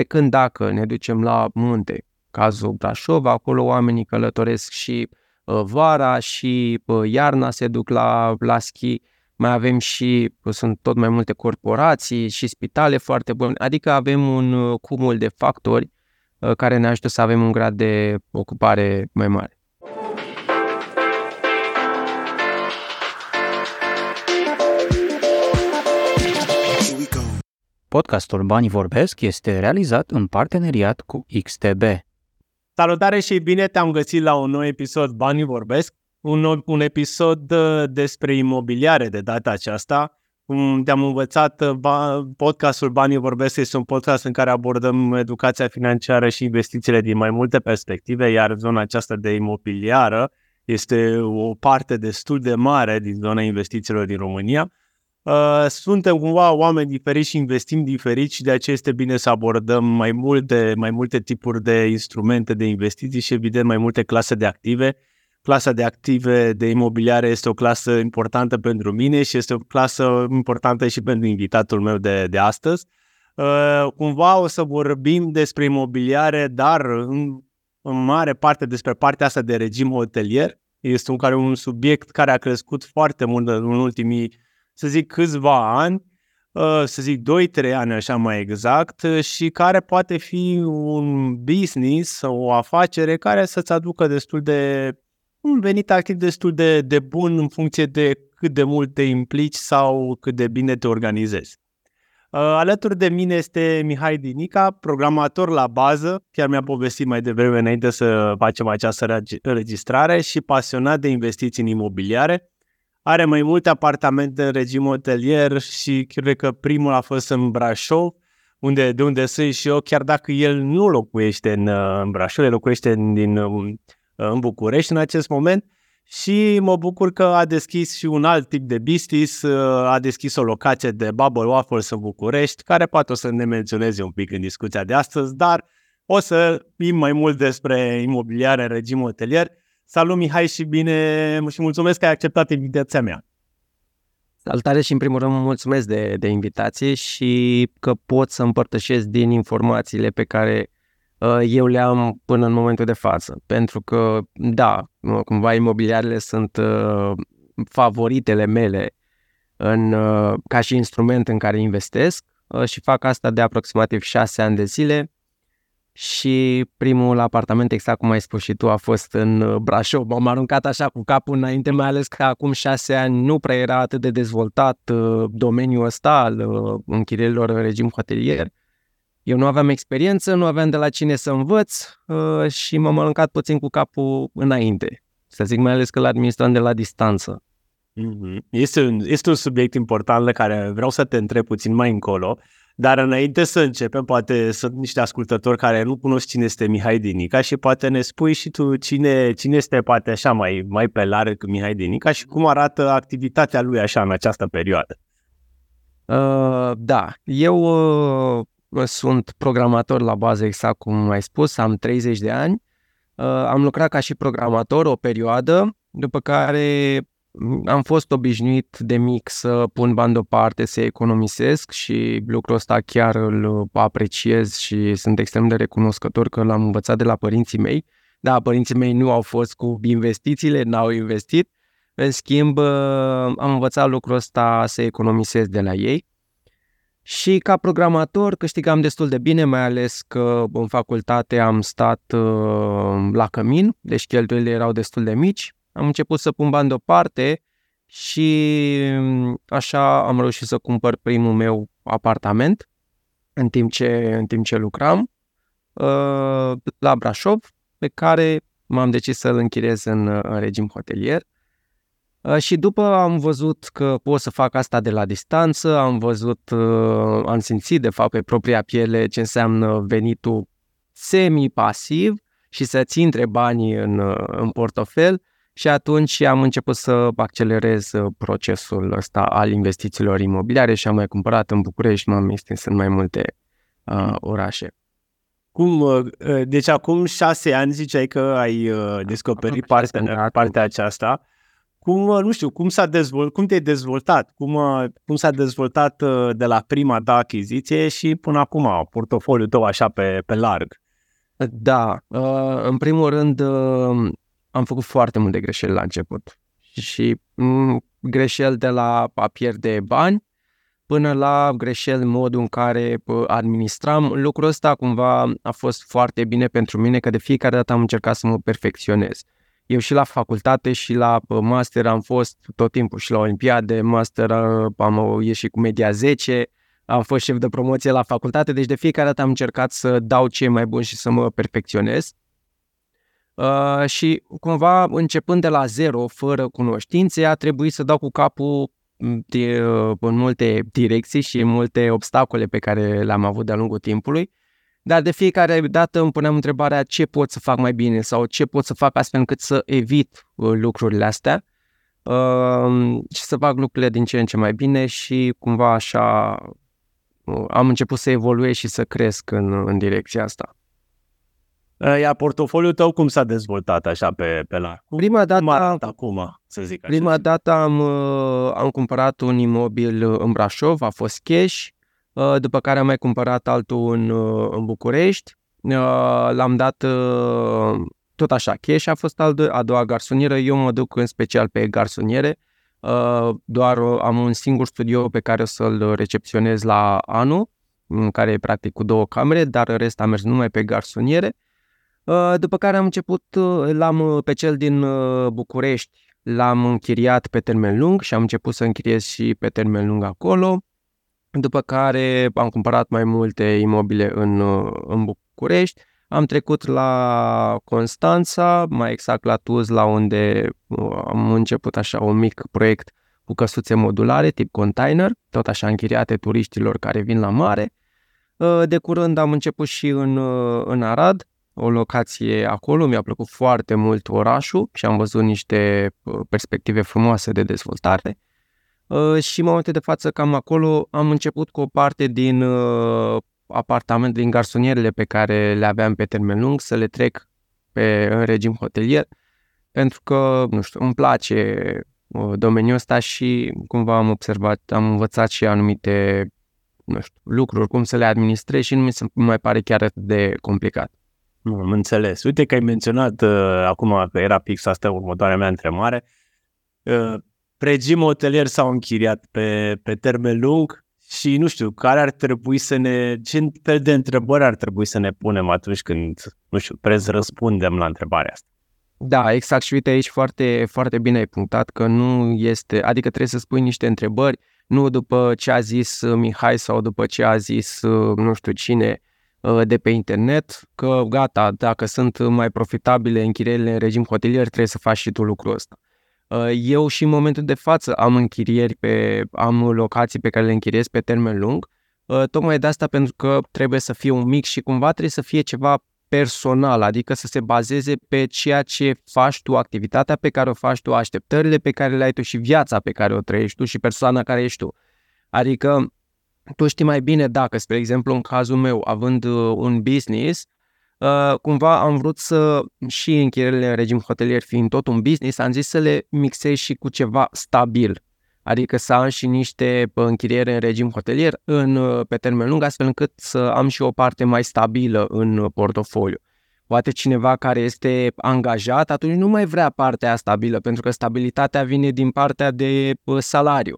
Pe când dacă ne ducem la munte, cazul Brașov, acolo oamenii călătoresc și uh, vara și uh, iarna se duc la, la schi, mai avem și, sunt tot mai multe corporații și spitale foarte bune, adică avem un cumul de factori care ne ajută să avem un grad de ocupare mai mare. Podcastul Banii Vorbesc este realizat în parteneriat cu XTB. Salutare și bine te-am găsit la un nou episod Banii Vorbesc, un, un episod uh, despre imobiliare de data aceasta. Te-am învățat, uh, podcastul Banii Vorbesc este un podcast în care abordăm educația financiară și investițiile din mai multe perspective, iar zona aceasta de imobiliară este o parte destul de mare din zona investițiilor din România. Uh, suntem cumva oameni diferiți și investim diferit și de aceea este bine să abordăm mai multe, mai multe tipuri de instrumente de investiții și evident mai multe clase de active. Clasa de active de imobiliare este o clasă importantă pentru mine și este o clasă importantă și pentru invitatul meu de, de astăzi. Uh, cumva o să vorbim despre imobiliare, dar în, în mare parte despre partea asta de regim hotelier. Este un, care, un subiect care a crescut foarte mult în ultimii să zic, câțiva ani, uh, să zic 2-3 ani așa mai exact, și care poate fi un business sau o afacere care să-ți aducă destul de un venit activ destul de, de bun în funcție de cât de mult te implici sau cât de bine te organizezi. Uh, alături de mine este Mihai Dinica, programator la bază, chiar mi-a povestit mai devreme înainte să facem această înregistrare și pasionat de investiții în imobiliare are mai multe apartamente în regim hotelier și cred că primul a fost în Brașov, unde, de unde sunt și eu, chiar dacă el nu locuiește în, în Brașov, el locuiește în, din, în București în acest moment și mă bucur că a deschis și un alt tip de business, a deschis o locație de Bubble Waffles în București, care poate o să ne menționeze un pic în discuția de astăzi, dar o să fim mai mult despre imobiliare în regim hotelier Salut Mihai și bine și mulțumesc că ai acceptat invitația mea. Salutare și în primul rând mulțumesc de, de invitație și că pot să împărtășesc din informațiile pe care uh, eu le am până în momentul de față. Pentru că, da, cumva imobiliarele sunt uh, favoritele mele în, uh, ca și instrument în care investesc uh, și fac asta de aproximativ șase ani de zile și primul apartament, exact cum ai spus și tu, a fost în uh, Brașov. M-am aruncat așa cu capul înainte, mai ales că acum șase ani nu prea era atât de dezvoltat uh, domeniul ăsta al uh, închirierilor în regim hotelier. Eu nu aveam experiență, nu aveam de la cine să învăț și m-am aruncat puțin cu capul înainte. Să zic mai ales că l-administram de la distanță. Mm-hmm. Este un, este un subiect important la care vreau să te întreb puțin mai încolo. Dar înainte să începem, poate sunt niște ascultători care nu cunosc cine este Mihai Dinica și poate ne spui și tu cine, cine este poate așa mai, mai pe larg Mihai Dinica și cum arată activitatea lui așa în această perioadă. Uh, da, eu uh, sunt programator la bază, exact cum ai spus, am 30 de ani. Uh, am lucrat ca și programator o perioadă, după care am fost obișnuit de mic să pun bani deoparte, să economisesc și lucrul ăsta chiar îl apreciez și sunt extrem de recunoscător că l-am învățat de la părinții mei. Da, părinții mei nu au fost cu investițiile, n-au investit. În schimb, am învățat lucrul ăsta să economisesc de la ei. Și ca programator câștigam destul de bine, mai ales că în facultate am stat la cămin, deci cheltuielile erau destul de mici am început să pun bani deoparte și mm, așa am reușit să cumpăr primul meu apartament în timp ce, în timp ce lucram uh, la Brașov, pe care m-am decis să-l închiriez în, în regim hotelier. Uh, și după am văzut că pot să fac asta de la distanță, am văzut, uh, am simțit de fapt pe propria piele ce înseamnă venitul semi-pasiv și să-ți intre banii în, în portofel și atunci am început să accelerez uh, procesul ăsta al investițiilor imobiliare și am mai cumpărat în București, m-am extins în mai multe uh, orașe. Cum, uh, uh, deci acum șase ani ziceai că ai uh, descoperit partea, partea aceasta. cum, uh, nu știu, cum s-a dezvoltat, cum te-ai dezvoltat, cum, uh, cum s-a dezvoltat uh, de la prima ta achiziție și până acum portofoliul tău așa pe, pe larg? Da, în primul rând am făcut foarte multe greșeli la început și mm, greșeli de la a pierde bani până la greșeli în modul în care administram. Lucrul ăsta cumva a fost foarte bine pentru mine, că de fiecare dată am încercat să mă perfecționez. Eu și la facultate și la master am fost tot timpul și la Olimpiade, master am ieșit cu media 10, am fost șef de promoție la facultate, deci de fiecare dată am încercat să dau ce mai bun și să mă perfecționez. Uh, și cumva începând de la zero, fără cunoștințe, a trebuit să dau cu capul de, în multe direcții și în multe obstacole pe care le-am avut de-a lungul timpului dar de fiecare dată îmi puneam întrebarea ce pot să fac mai bine sau ce pot să fac astfel încât să evit uh, lucrurile astea uh, și să fac lucrurile din ce în ce mai bine și cumva așa uh, am început să evoluez și să cresc în, în direcția asta. Iar portofoliul tău cum s-a dezvoltat așa pe, pe la? Prima dată, acum, să zic așa. Prima dată am, am cumpărat un imobil în Brașov, a fost cash, Uh, după care am mai cumpărat altul în, uh, în București, uh, l-am dat tot așa, cash a fost a doua garsonieră, eu mă duc în special pe garsoniere, doar am un singur studio pe care o să-l recepționez la anul, în care e practic cu două camere, dar în rest am mers numai pe garsoniere. După care am început, l-am pe cel din București, l-am închiriat pe termen lung și am început să închiriez și pe termen lung acolo. După care am cumpărat mai multe imobile în, în București, am trecut la Constanța, mai exact la Tuz, la unde uh, am început așa un mic proiect cu căsuțe modulare tip container, tot așa închiriate turiștilor care vin la mare. Uh, de curând am început și în, uh, în Arad, o locație acolo, mi-a plăcut foarte mult orașul și am văzut niște perspective frumoase de dezvoltare. Uh, și în momentul de față cam acolo am început cu o parte din uh, apartament, din garsonierele pe care le aveam pe termen lung, să le trec pe, în regim hotelier, pentru că, nu știu, îmi place uh, domeniul ăsta și cumva am observat, am învățat și anumite, nu știu, lucruri, cum să le administrez și nu mi se mai pare chiar atât de complicat. Nu, am înțeles. Uite că ai menționat uh, acum că era fix asta următoarea mea întrebare. Uh, regim hotelier sau închiriat pe, pe termen lung și nu știu, care ar trebui să ne, ce fel de întrebări ar trebui să ne punem atunci când, nu știu, prez răspundem la întrebarea asta. Da, exact și uite aici foarte, foarte bine ai punctat că nu este, adică trebuie să spui niște întrebări, nu după ce a zis Mihai sau după ce a zis nu știu cine de pe internet, că gata, dacă sunt mai profitabile închirierile în regim hotelier, trebuie să faci și tu lucrul ăsta. Uh, eu și în momentul de față am închirieri pe, am locații pe care le închiriez pe termen lung, uh, tocmai de asta pentru că trebuie să fie un mix și cumva trebuie să fie ceva personal, adică să se bazeze pe ceea ce faci tu, activitatea pe care o faci tu, așteptările pe care le ai tu și viața pe care o trăiești tu și persoana care ești tu. Adică tu știi mai bine dacă, spre exemplu, în cazul meu, având uh, un business, Uh, cumva am vrut să, și închirierile în regim hotelier fiind tot un business, am zis să le mixez și cu ceva stabil. Adică să am și niște închiriere în regim hotelier în, uh, pe termen lung, astfel încât să am și o parte mai stabilă în portofoliu. Poate cineva care este angajat, atunci nu mai vrea partea stabilă, pentru că stabilitatea vine din partea de salariu.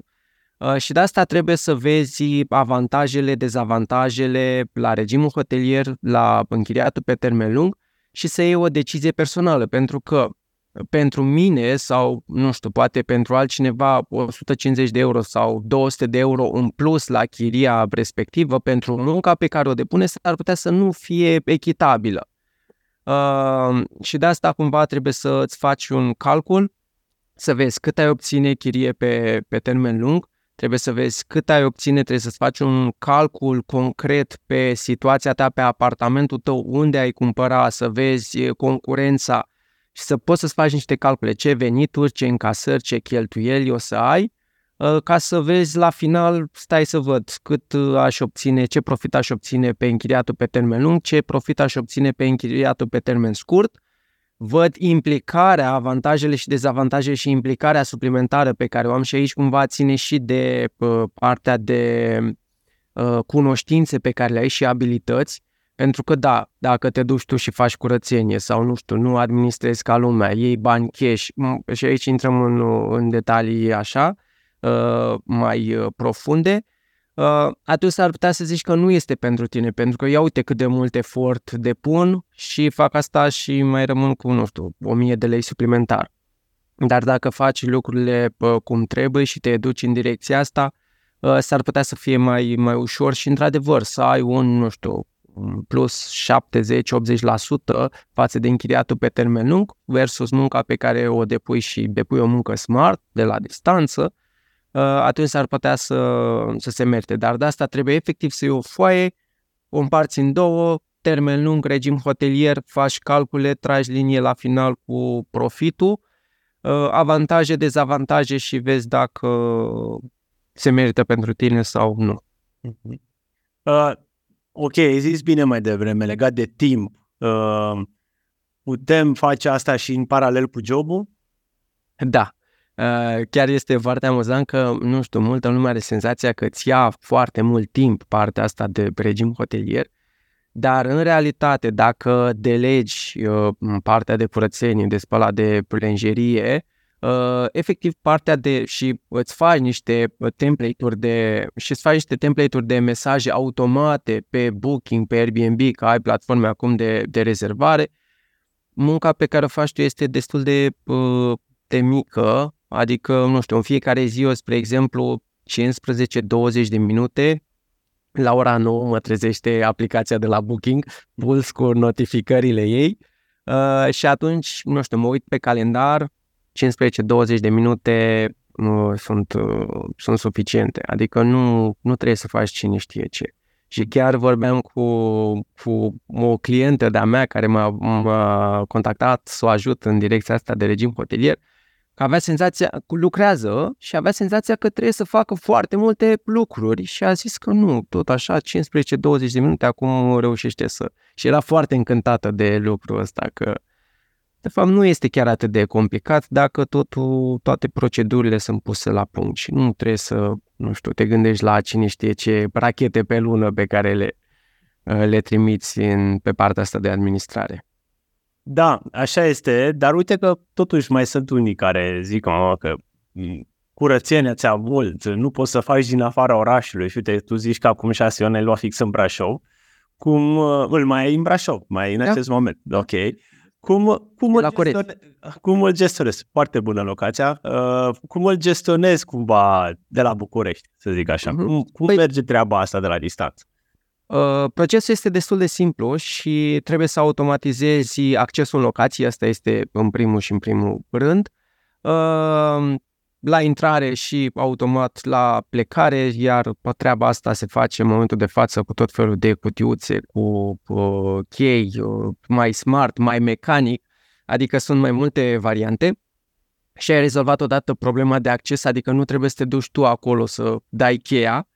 Uh, și de asta trebuie să vezi avantajele, dezavantajele la regimul hotelier, la închiriatul pe termen lung și să iei o decizie personală, pentru că pentru mine sau, nu știu, poate pentru altcineva 150 de euro sau 200 de euro în plus la chiria respectivă pentru munca pe care o depune s-ar putea să nu fie echitabilă. Uh, și de asta cumva trebuie să îți faci un calcul, să vezi cât ai obține chirie pe, pe termen lung, trebuie să vezi cât ai obține, trebuie să-ți faci un calcul concret pe situația ta, pe apartamentul tău, unde ai cumpăra, să vezi concurența și să poți să-ți faci niște calcule, ce venituri, ce încasări, ce cheltuieli o să ai, ă, ca să vezi la final, stai să văd cât aș obține, ce profit aș obține pe închiriatul pe termen lung, ce profit aș obține pe închiriatul pe termen scurt, văd implicarea, avantajele și dezavantajele și implicarea suplimentară pe care o am și aici cumva ține și de uh, partea de uh, cunoștințe pe care le ai și abilități, pentru că da, dacă te duci tu și faci curățenie sau nu știu, nu administrezi ca lumea, iei bani cash și aici intrăm în, în detalii așa uh, mai uh, profunde, uh, atunci ar putea să zici că nu este pentru tine, pentru că ia uite cât de mult efort depun și fac asta și mai rămân cu, nu știu, 1000 de lei suplimentar. Dar dacă faci lucrurile cum trebuie și te duci în direcția asta, s-ar putea să fie mai, mai ușor și, într-adevăr, să ai un, nu știu, plus 70-80% față de închiriatul pe termen lung versus munca pe care o depui și depui o muncă smart de la distanță, uh, atunci s-ar putea să, să se merite. Dar de asta trebuie efectiv să iei o foaie, o împarți în două, termen lung, regim hotelier, faci calcule, tragi linie la final cu profitul, uh, avantaje, dezavantaje și vezi dacă se merită pentru tine sau nu. Uh, ok, ai zis bine mai devreme, legat de timp. Uh, putem face asta și în paralel cu jobul? Da. Uh, chiar este foarte amuzant că, nu știu, multă lume are senzația că îți ia foarte mult timp partea asta de regim hotelier, dar în realitate, dacă delegi uh, partea de curățenie, de spălat de plenjerie, uh, efectiv partea de și îți faci niște uh, template-uri de și îți faci niște template-uri de mesaje automate pe Booking, pe Airbnb, că ai platforme acum de, de rezervare, munca pe care o faci tu este destul de, uh, de mică, adică, nu știu, în fiecare zi, eu, spre exemplu, 15-20 de minute, la ora 9 mă trezește aplicația de la Booking, puls cu notificările ei uh, și atunci, nu știu, mă uit pe calendar, 15-20 de minute uh, sunt, uh, sunt suficiente. Adică nu, nu trebuie să faci cine știe ce. Și chiar vorbeam cu, cu o clientă de-a mea care m-a, m-a contactat să o ajut în direcția asta de regim hotelier, că avea senzația, lucrează și avea senzația că trebuie să facă foarte multe lucruri și a zis că nu, tot așa, 15-20 de minute acum reușește să... Și era foarte încântată de lucrul ăsta, că de fapt, nu este chiar atât de complicat dacă totul, toate procedurile sunt puse la punct și nu trebuie să, nu știu, te gândești la cine știe ce rachete pe lună pe care le, uh, le trimiți în, pe partea asta de administrare. Da, așa este, dar uite că totuși mai sunt unii care zic mă, că curățenia ți-a mult, nu poți să faci din afara orașului și uite, tu zici că acum șase ani ai luat fix în Brașov, cum uh, îl mai ai în Brașov, mai în da. acest moment, ok. Cum, cum, îl gestione, cum îl gestionezi? Foarte bună locația. Uh, cum îl gestionezi cumva de la București, să zic așa? Mm-hmm. Cum, cum păi, merge treaba asta de la distanță? Uh, procesul este destul de simplu și trebuie să automatizezi accesul în locație, asta este în primul și în primul rând. Uh, la intrare și automat la plecare, iar treaba asta se face în momentul de față cu tot felul de cutiuțe, cu uh, chei, uh, mai smart, mai mecanic, adică sunt mai multe variante. Și ai rezolvat odată problema de acces, adică nu trebuie să te duci tu acolo să dai cheia, Uh,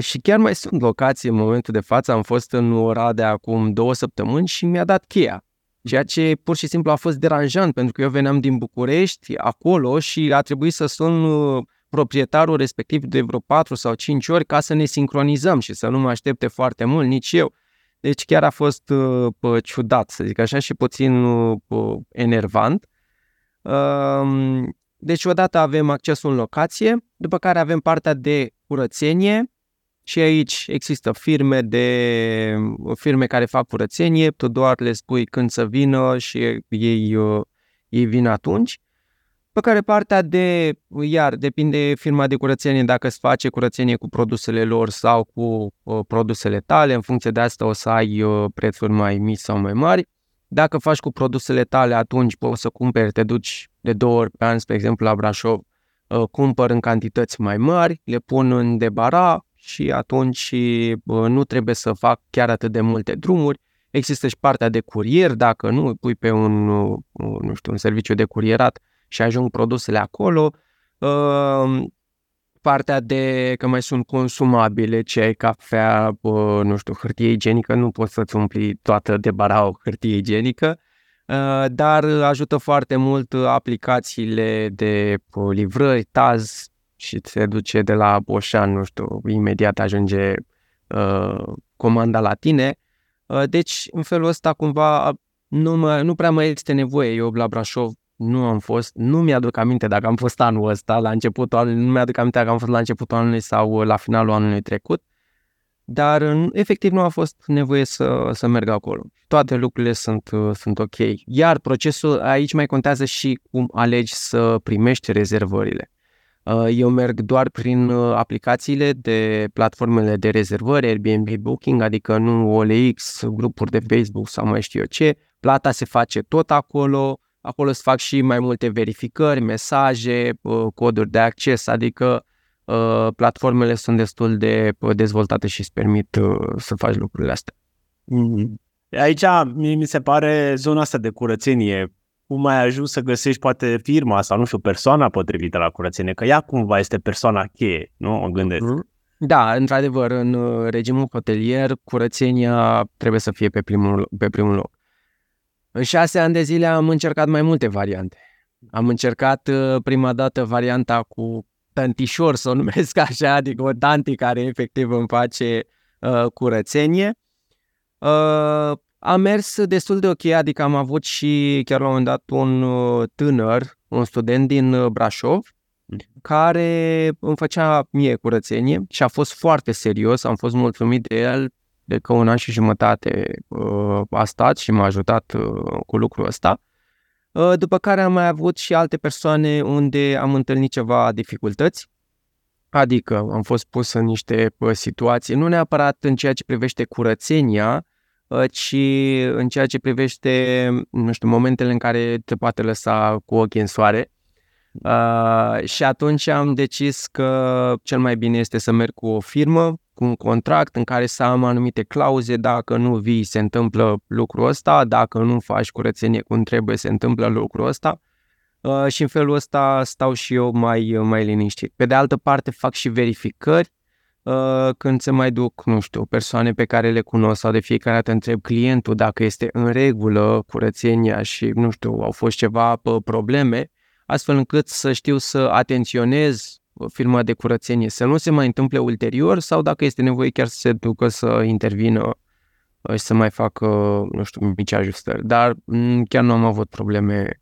și chiar mai sunt locații în momentul de față. Am fost în Oradea acum două săptămâni și mi-a dat cheia. Ceea ce pur și simplu a fost deranjant, pentru că eu veneam din București acolo și a trebuit să sun uh, proprietarul respectiv de vreo 4 sau 5 ori ca să ne sincronizăm și să nu mă aștepte foarte mult, nici eu. Deci chiar a fost uh, ciudat, să zic așa, și puțin uh, enervant. Uh, deci odată avem accesul în locație, după care avem partea de curățenie, și aici există firme de firme care fac curățenie, tu doar le spui când să vină și ei, uh, ei vin atunci. Pe care partea de, iar depinde firma de curățenie dacă îți face curățenie cu produsele lor sau cu uh, produsele tale, în funcție de asta o să ai uh, prețuri mai mici sau mai mari. Dacă faci cu produsele tale, atunci poți să cumperi, te duci de două ori pe an, spre exemplu la Brașov, uh, cumpăr în cantități mai mari, le pun în debara, și atunci nu trebuie să fac chiar atât de multe drumuri. Există și partea de curier, dacă nu, pui pe un, nu știu, un serviciu de curierat și ajung produsele acolo. Partea de că mai sunt consumabile, ce ai cafea, nu știu, hârtie igienică, nu poți să-ți umpli toată de barau hârtie igienică. Uh, dar ajută foarte mult aplicațiile de uh, livrări, Taz și se duce de la Boșan, nu știu, imediat ajunge uh, comanda la tine. Uh, deci, în felul ăsta, cumva, nu, mă, nu prea mai este nevoie. Eu la Brașov nu am fost, nu mi-aduc aminte dacă am fost anul ăsta, la începutul anului, nu mi-aduc aminte dacă am fost la începutul anului sau la finalul anului trecut, dar efectiv nu a fost nevoie să, să merg acolo. Toate lucrurile sunt, sunt ok. Iar procesul aici mai contează și cum alegi să primești rezervările. Uh, eu merg doar prin uh, aplicațiile de platformele de rezervări, Airbnb Booking, adică nu OLX, grupuri de Facebook sau mai știu eu ce. Plata se face tot acolo, acolo se fac și mai multe verificări, mesaje, uh, coduri de acces, adică platformele sunt destul de dezvoltate și îți permit să faci lucrurile astea. Mm-hmm. Aici mi se pare zona asta de curățenie cum ai ajuns să găsești poate firma sau, nu știu, persoana potrivită la curățenie, că ea cumva este persoana cheie, nu? O gândesc. Mhm. Da, într-adevăr, în uh, regimul hotelier, curățenia trebuie să fie pe primul, pe primul loc. În șase ani de zile am încercat mai multe variante. Am încercat uh, prima dată varianta cu tantișor, să o numesc așa, adică o tanti care efectiv îmi face uh, curățenie. Uh, a mers destul de ok, adică am avut și chiar la un moment dat un uh, tânăr, un student din uh, Brașov, care îmi făcea mie curățenie și a fost foarte serios, am fost mulțumit de el, de că un an și jumătate uh, a stat și m-a ajutat uh, cu lucrul ăsta. Uh, după care am mai avut și alte persoane unde am întâlnit ceva dificultăți, adică am fost pus în niște uh, situații, nu neapărat în ceea ce privește curățenia, Uh, ci în ceea ce privește, nu știu, momentele în care te poate lăsa cu ochii în soare. Uh, și atunci am decis că cel mai bine este să merg cu o firmă, cu un contract în care să am anumite clauze, dacă nu vii se întâmplă lucrul ăsta, dacă nu faci curățenie cum trebuie se întâmplă lucrul ăsta uh, și în felul ăsta stau și eu mai, mai liniștit. Pe de altă parte fac și verificări Uh, când se mai duc, nu știu, persoane pe care le cunosc sau de fiecare dată întreb clientul dacă este în regulă curățenia și, nu știu, au fost ceva probleme, astfel încât să știu să atenționez firma de curățenie, să nu se mai întâmple ulterior sau dacă este nevoie chiar să se ducă să intervină uh, și să mai facă, nu știu, mici ajustări. Dar mm, chiar nu am avut probleme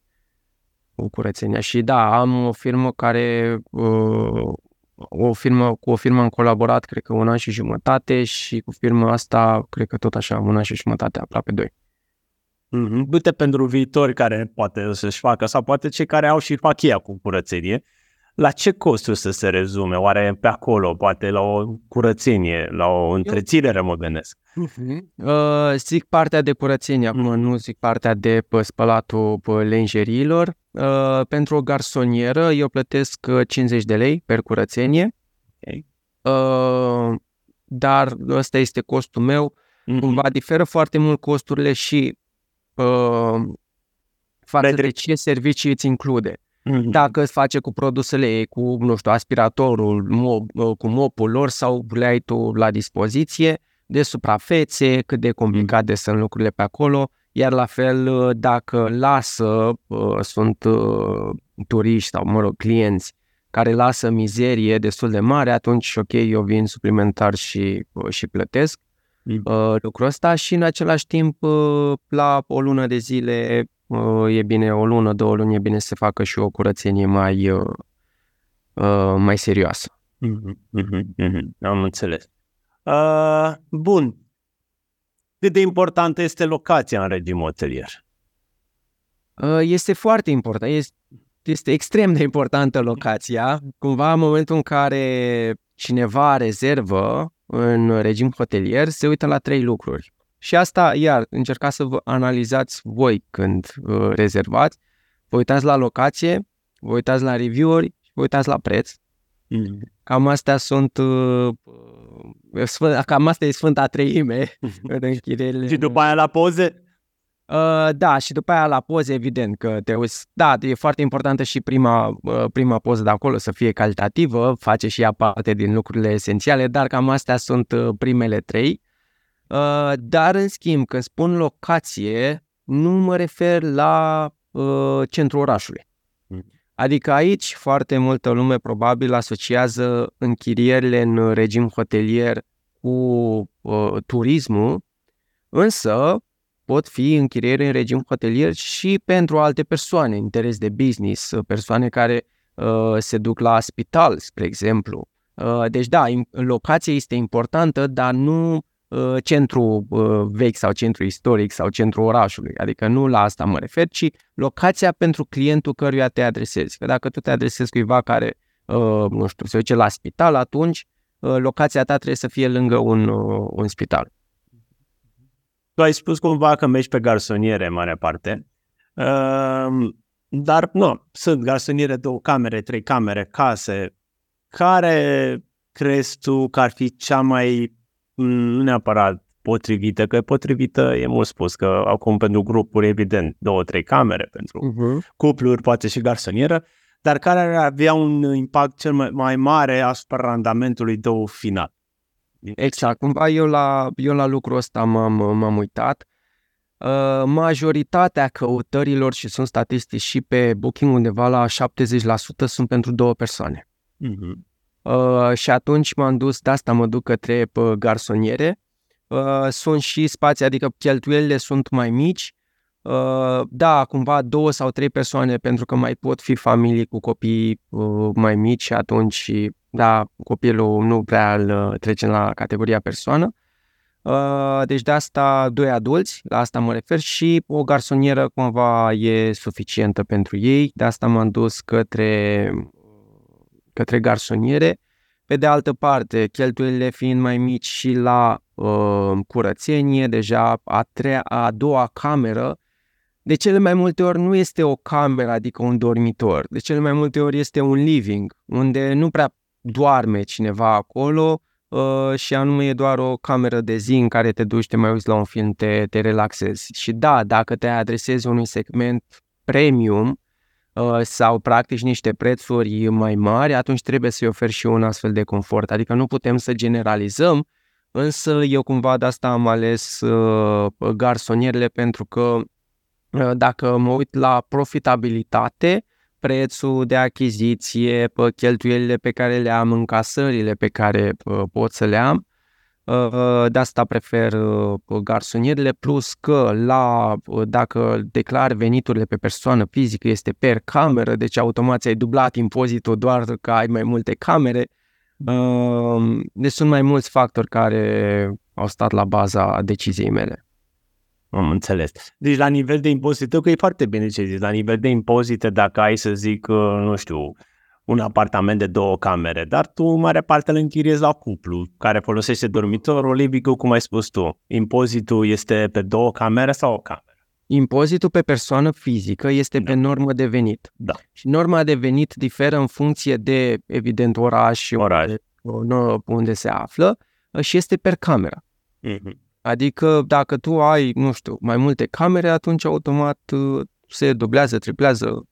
cu curățenia. Și da, am o firmă care uh, o firmă, cu o firmă am colaborat, cred că un an și jumătate și cu firma asta, cred că tot așa, un an și jumătate, aproape doi. Mm-hmm. Du-te pentru viitori care poate să-și facă sau poate cei care au și fac ei cu curățenie. La ce costuri să se rezume? Oare pe acolo, poate la o curățenie, la o întreținere, mă gândesc? Uh-huh. Uh, zic partea de curățenie, acum mm. nu zic partea de pe spălatul pe lenjeriilor. Uh, pentru o garsonieră eu plătesc 50 uh, de lei per curățenie, okay. uh, dar ăsta este costul meu. Mm-hmm. Cumva diferă foarte mult costurile și uh, față de ce servicii îți include. Mm-hmm. Dacă îți face cu produsele ei, cu, nu știu, aspiratorul, mob, uh, cu mopul lor sau le ai tu la dispoziție, de suprafețe, cât de complicate mm-hmm. sunt lucrurile pe acolo, iar la fel uh, dacă lasă, uh, sunt turiști sau, mă rog, clienți care lasă mizerie destul de mare, atunci, ok, eu vin suplimentar și, și plătesc mm. lucrul ăsta și în același timp, la o lună de zile Uh, e bine o lună, două luni, e bine să se facă și o curățenie mai, uh, uh, mai serioasă. Mm-hmm, mm-hmm, mm-hmm. Am înțeles. Uh, bun. Cât de importantă este locația în regim hotelier? Uh, este foarte important. Este, este extrem de importantă locația. Cumva în momentul în care cineva rezervă în regim hotelier, se uită la trei lucruri. Și asta, iar, încercați să vă analizați voi când uh, rezervați, vă uitați la locație, vă uitați la review-uri și vă uitați la preț. Mm. Cam astea sunt, uh, uh sfânt, cam asta e Sfânta Treime în închirierile. și după aia la poze? Uh, da, și după aia la poze, evident că te uiți. Da, e foarte importantă și prima, uh, prima poză de acolo să fie calitativă, face și ea parte din lucrurile esențiale, dar cam astea sunt uh, primele trei. Uh, dar, în schimb, când spun locație, nu mă refer la uh, centrul orașului. Mm. Adică aici foarte multă lume probabil asociază închirierile în regim hotelier cu uh, turismul, însă pot fi închirieri în regim hotelier și pentru alte persoane, interes de business, persoane care uh, se duc la spital, spre exemplu. Uh, deci da, locația este importantă, dar nu uh, centru uh, vechi sau centru istoric sau centru orașului. Adică nu la asta mă refer, ci locația pentru clientul căruia te adresezi. Că dacă tu te adresezi cuiva care, uh, nu știu, se duce la spital, atunci uh, locația ta trebuie să fie lângă un, uh, un spital. Tu ai spus cumva că mergi pe garsoniere în mare parte, uh, dar nu, sunt garsoniere, două camere, trei camere, case. Care crezi tu că ar fi cea mai, nu neapărat potrivită, că potrivită e mult spus, că acum pentru grupuri, evident, două, trei camere, pentru uh-huh. cupluri, poate și garsonieră, dar care ar avea un impact cel mai, mai mare asupra randamentului tău final? Exact, cumva eu la, eu la lucrul ăsta m-am, m-am uitat. Uh, majoritatea căutărilor și sunt statistici și pe Booking undeva la 70% sunt pentru două persoane. Uh-huh. Uh, și atunci m-am dus, de asta mă duc către uh, garsoniere. Uh, sunt și spații, adică cheltuielile sunt mai mici. Uh, da, cumva două sau trei persoane pentru că mai pot fi familii cu copii uh, mai mici și atunci da, copilul nu prea îl uh, trecem la categoria persoană. Uh, deci de asta doi adulți, la asta mă refer și o garsonieră cumva e suficientă pentru ei, de asta m-am dus către, către garsoniere. Pe de altă parte, cheltuielile fiind mai mici și la uh, curățenie, deja a, treia, a doua cameră, de cele mai multe ori nu este o cameră, adică un dormitor, de cele mai multe ori este un living, unde nu prea doarme cineva acolo uh, și anume e doar o cameră de zi în care te duci, te mai uiți la un film, te, te relaxezi. Și da, dacă te adresezi unui segment premium uh, sau practici niște prețuri mai mari, atunci trebuie să-i oferi și un astfel de confort. Adică nu putem să generalizăm, însă eu cumva de asta am ales uh, garsonierele pentru că uh, dacă mă uit la profitabilitate, prețul de achiziție, pe cheltuielile pe care le am, încasările pe care pot să le am. Ă, de asta prefer garsonierele, plus că la, dacă declar veniturile pe persoană fizică este per cameră, deci automat ai dublat impozitul doar că ai mai multe camere. Ă, deci sunt mai mulți factori care au stat la baza deciziei mele. Am înțeles. Deci la nivel de impozite, că e foarte bine ce zici, la nivel de impozite, dacă ai să zic, uh, nu știu, un apartament de două camere, dar tu mare parte îl închiriezi la cuplu care folosește dormitorul, Libicu, cum ai spus tu. Impozitul este pe două camere sau o cameră? Impozitul pe persoană fizică este da. pe normă de venit. Da. Și norma de venit diferă în funcție de, evident, oraș, oraș. Unde, unde se află și este per cameră. Mm-hmm. Adică dacă tu ai, nu știu, mai multe camere, atunci automat uh, se dublează, triplează,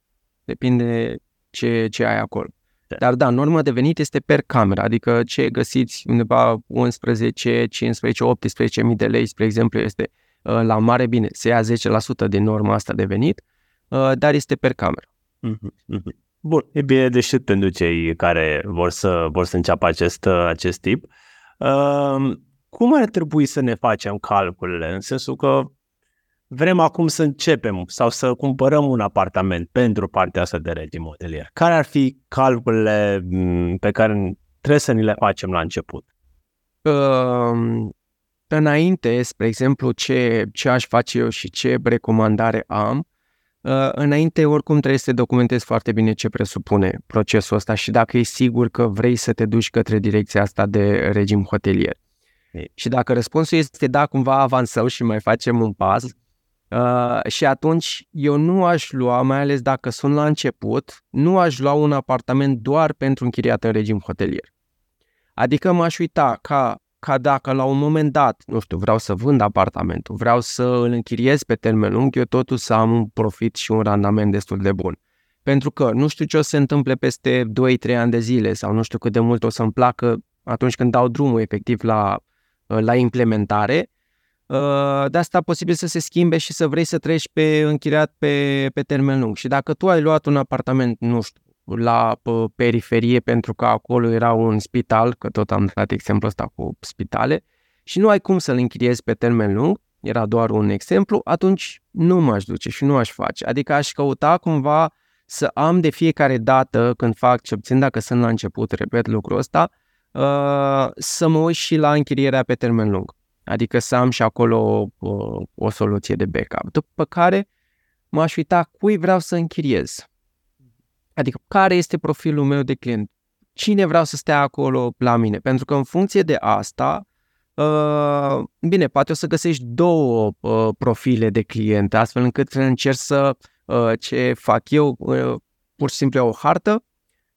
depinde ce, ce ai acolo. Da. Dar da, norma de venit este per cameră, adică ce găsiți undeva 11, 15, 18 mii de lei, spre exemplu, este uh, la mare bine, se ia 10% din norma asta de venit, uh, dar este per cameră. Mm-hmm. mm-hmm. Bun, e bine de pentru cei care vor să, vor să înceapă acest, acest tip. Uh, cum ar trebui să ne facem calculele? În sensul că vrem acum să începem sau să cumpărăm un apartament pentru partea asta de regim modelier. Care ar fi calculele mm, pe care trebuie să ni le facem la început? Uh, înainte, spre exemplu, ce, ce aș face eu și ce recomandare am, uh, înainte oricum trebuie să te documentezi foarte bine ce presupune procesul ăsta și dacă e sigur că vrei să te duci către direcția asta de regim hotelier. Și dacă răspunsul este da, cumva avansăm și mai facem un pas, uh, și atunci eu nu aș lua, mai ales dacă sunt la început, nu aș lua un apartament doar pentru închiriat în regim hotelier. Adică m-aș uita ca, ca dacă la un moment dat, nu știu, vreau să vând apartamentul, vreau să îl închiriez pe termen lung, eu totuși să am un profit și un randament destul de bun. Pentru că nu știu ce o să se întâmple peste 2-3 ani de zile sau nu știu cât de mult o să-mi placă atunci când dau drumul efectiv la Uh, la implementare Uh, de asta posibil să se schimbe și să vrei să treci pe închiriat pe, pe termen lung. Și dacă tu ai luat un apartament, nu știu, la periferie pentru că acolo era un spital, că tot am dat exemplu ăsta cu spitale, și nu ai cum să-l închiriezi pe termen lung, era doar un exemplu, atunci nu m-aș duce și nu aș face. Adică aș căuta cumva să am de fiecare dată când fac, ce obțin dacă sunt la început, repet lucrul ăsta, uh, să mă uit și la închirierea pe termen lung. Adică să am și acolo o, o soluție de backup. După care m-aș uita cui vreau să închiriez. Adică care este profilul meu de client? Cine vreau să stea acolo la mine? Pentru că în funcție de asta, uh, bine, poate o să găsești două uh, profile de client, astfel încât încerc să uh, ce fac eu, uh, pur și simplu o hartă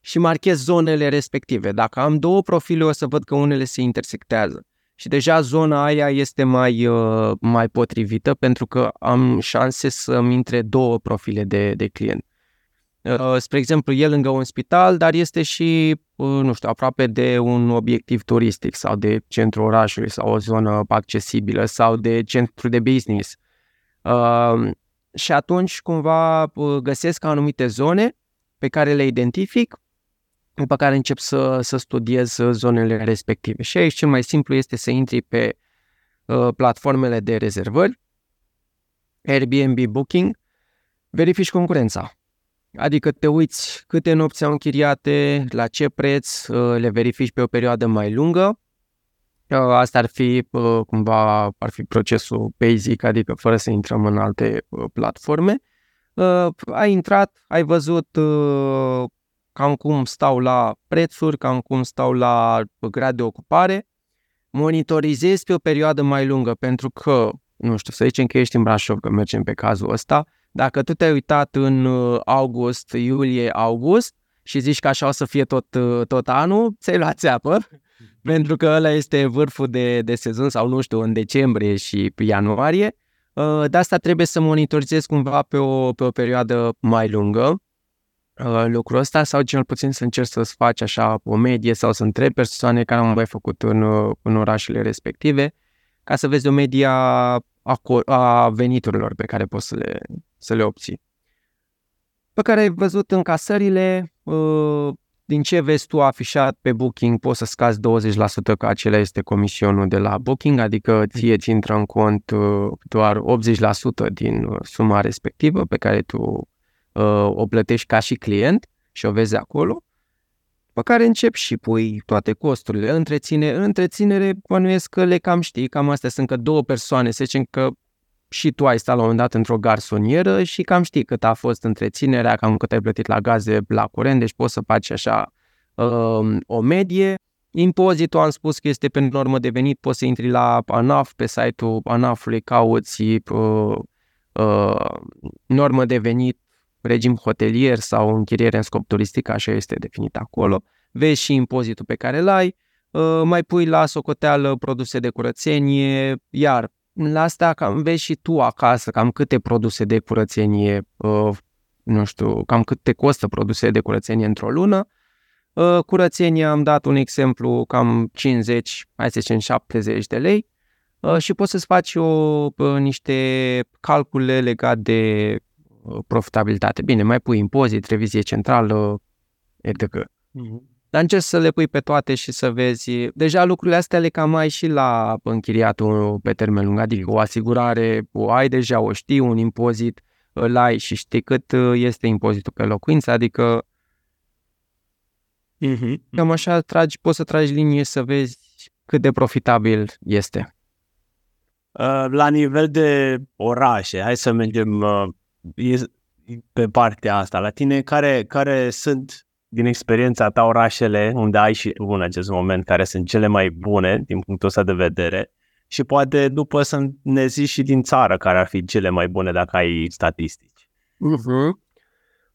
și marchez zonele respective. Dacă am două profile, o să văd că unele se intersectează. Și deja zona aia este mai, uh, mai potrivită pentru că am șanse să-mi intre două profile de, de client. Uh, spre exemplu, e lângă un spital, dar este și, uh, nu știu, aproape de un obiectiv turistic sau de centru orașului sau o zonă accesibilă sau de centru de business. Uh, și atunci cumva găsesc anumite zone pe care le identific, după care încep să, să studiez zonele respective. Și aici cel mai simplu este să intri pe platformele de rezervări, Airbnb Booking, verifici concurența Adică te uiți câte nopți au închiriate, la ce preț, uh, le verifici pe o perioadă mai lungă. Uh, asta ar fi uh, cumva ar fi procesul basic, adică fără să intrăm în alte platforme. Ai intrat, ai văzut cam cum stau la prețuri, cam cum stau la grad de ocupare, monitorizezi pe o perioadă mai lungă, pentru că, nu știu, să zicem că ești în Brașov, că mergem pe cazul ăsta, dacă tu te-ai uitat în uh, august, iulie, august și zici că așa o să fie tot, uh, tot anul, ți-ai luat țeapă, pentru că ăla este vârful de, de sezon sau nu știu, în decembrie și ianuarie. Uh, de asta trebuie să monitorizezi cumva pe o, pe o perioadă mai lungă lucrul ăsta sau cel puțin să încerci să-ți faci așa o medie sau să întrebi persoane care au mai făcut în, în orașele respective ca să vezi o medie a, a veniturilor pe care poți să le, să le obții. Pe care ai văzut încasările, uh, din ce vezi tu afișat pe Booking, poți să scazi 20% că acela este comisionul de la Booking, adică ție ți intră în cont uh, doar 80% din uh, suma respectivă pe care tu o plătești ca și client și o vezi acolo, pe care începi și pui toate costurile. Întreține, întreținere, bănuiesc că le cam știi, cam astea sunt că două persoane, să zicem că și tu ai stat la un moment dat într-o garsonieră și cam știi cât a fost întreținerea, cam cât ai plătit la gaze, la curent, deci poți să faci așa uh, o medie. Impozitul am spus că este pe normă de venit, poți să intri la ANAF, pe site-ul ANAF-ului cauți uh, uh, normă de venit, regim hotelier sau închiriere în scop turistic, așa este definit acolo. Vezi și impozitul pe care îl ai, uh, mai pui la socoteală produse de curățenie, iar la asta cam vezi și tu acasă cam câte produse de curățenie, uh, nu știu, cam cât te costă produse de curățenie într-o lună. Uh, curățenia am dat un exemplu cam 50, hai să zicem 70 de lei uh, și poți să-ți faci o, niște calcule legate de profitabilitate. Bine, mai pui impozit, revizie centrală, etc. Mm-hmm dar încerci să le pui pe toate și să vezi. Deja lucrurile astea le cam ai și la închiriatul pe termen lung, adică o asigurare o ai deja, o știi, un impozit îl ai și știi cât uh, este impozitul pe locuință, adică mm-hmm. cam așa tragi, poți să tragi linie să vezi cât de profitabil este. Uh, la nivel de orașe, hai să mergem uh, pe partea asta. La tine, care, care sunt din experiența ta orașele unde ai și tu în acest moment, care sunt cele mai bune din punctul ăsta de vedere și poate după să ne zici și din țară care ar fi cele mai bune dacă ai statistici. Uh-huh.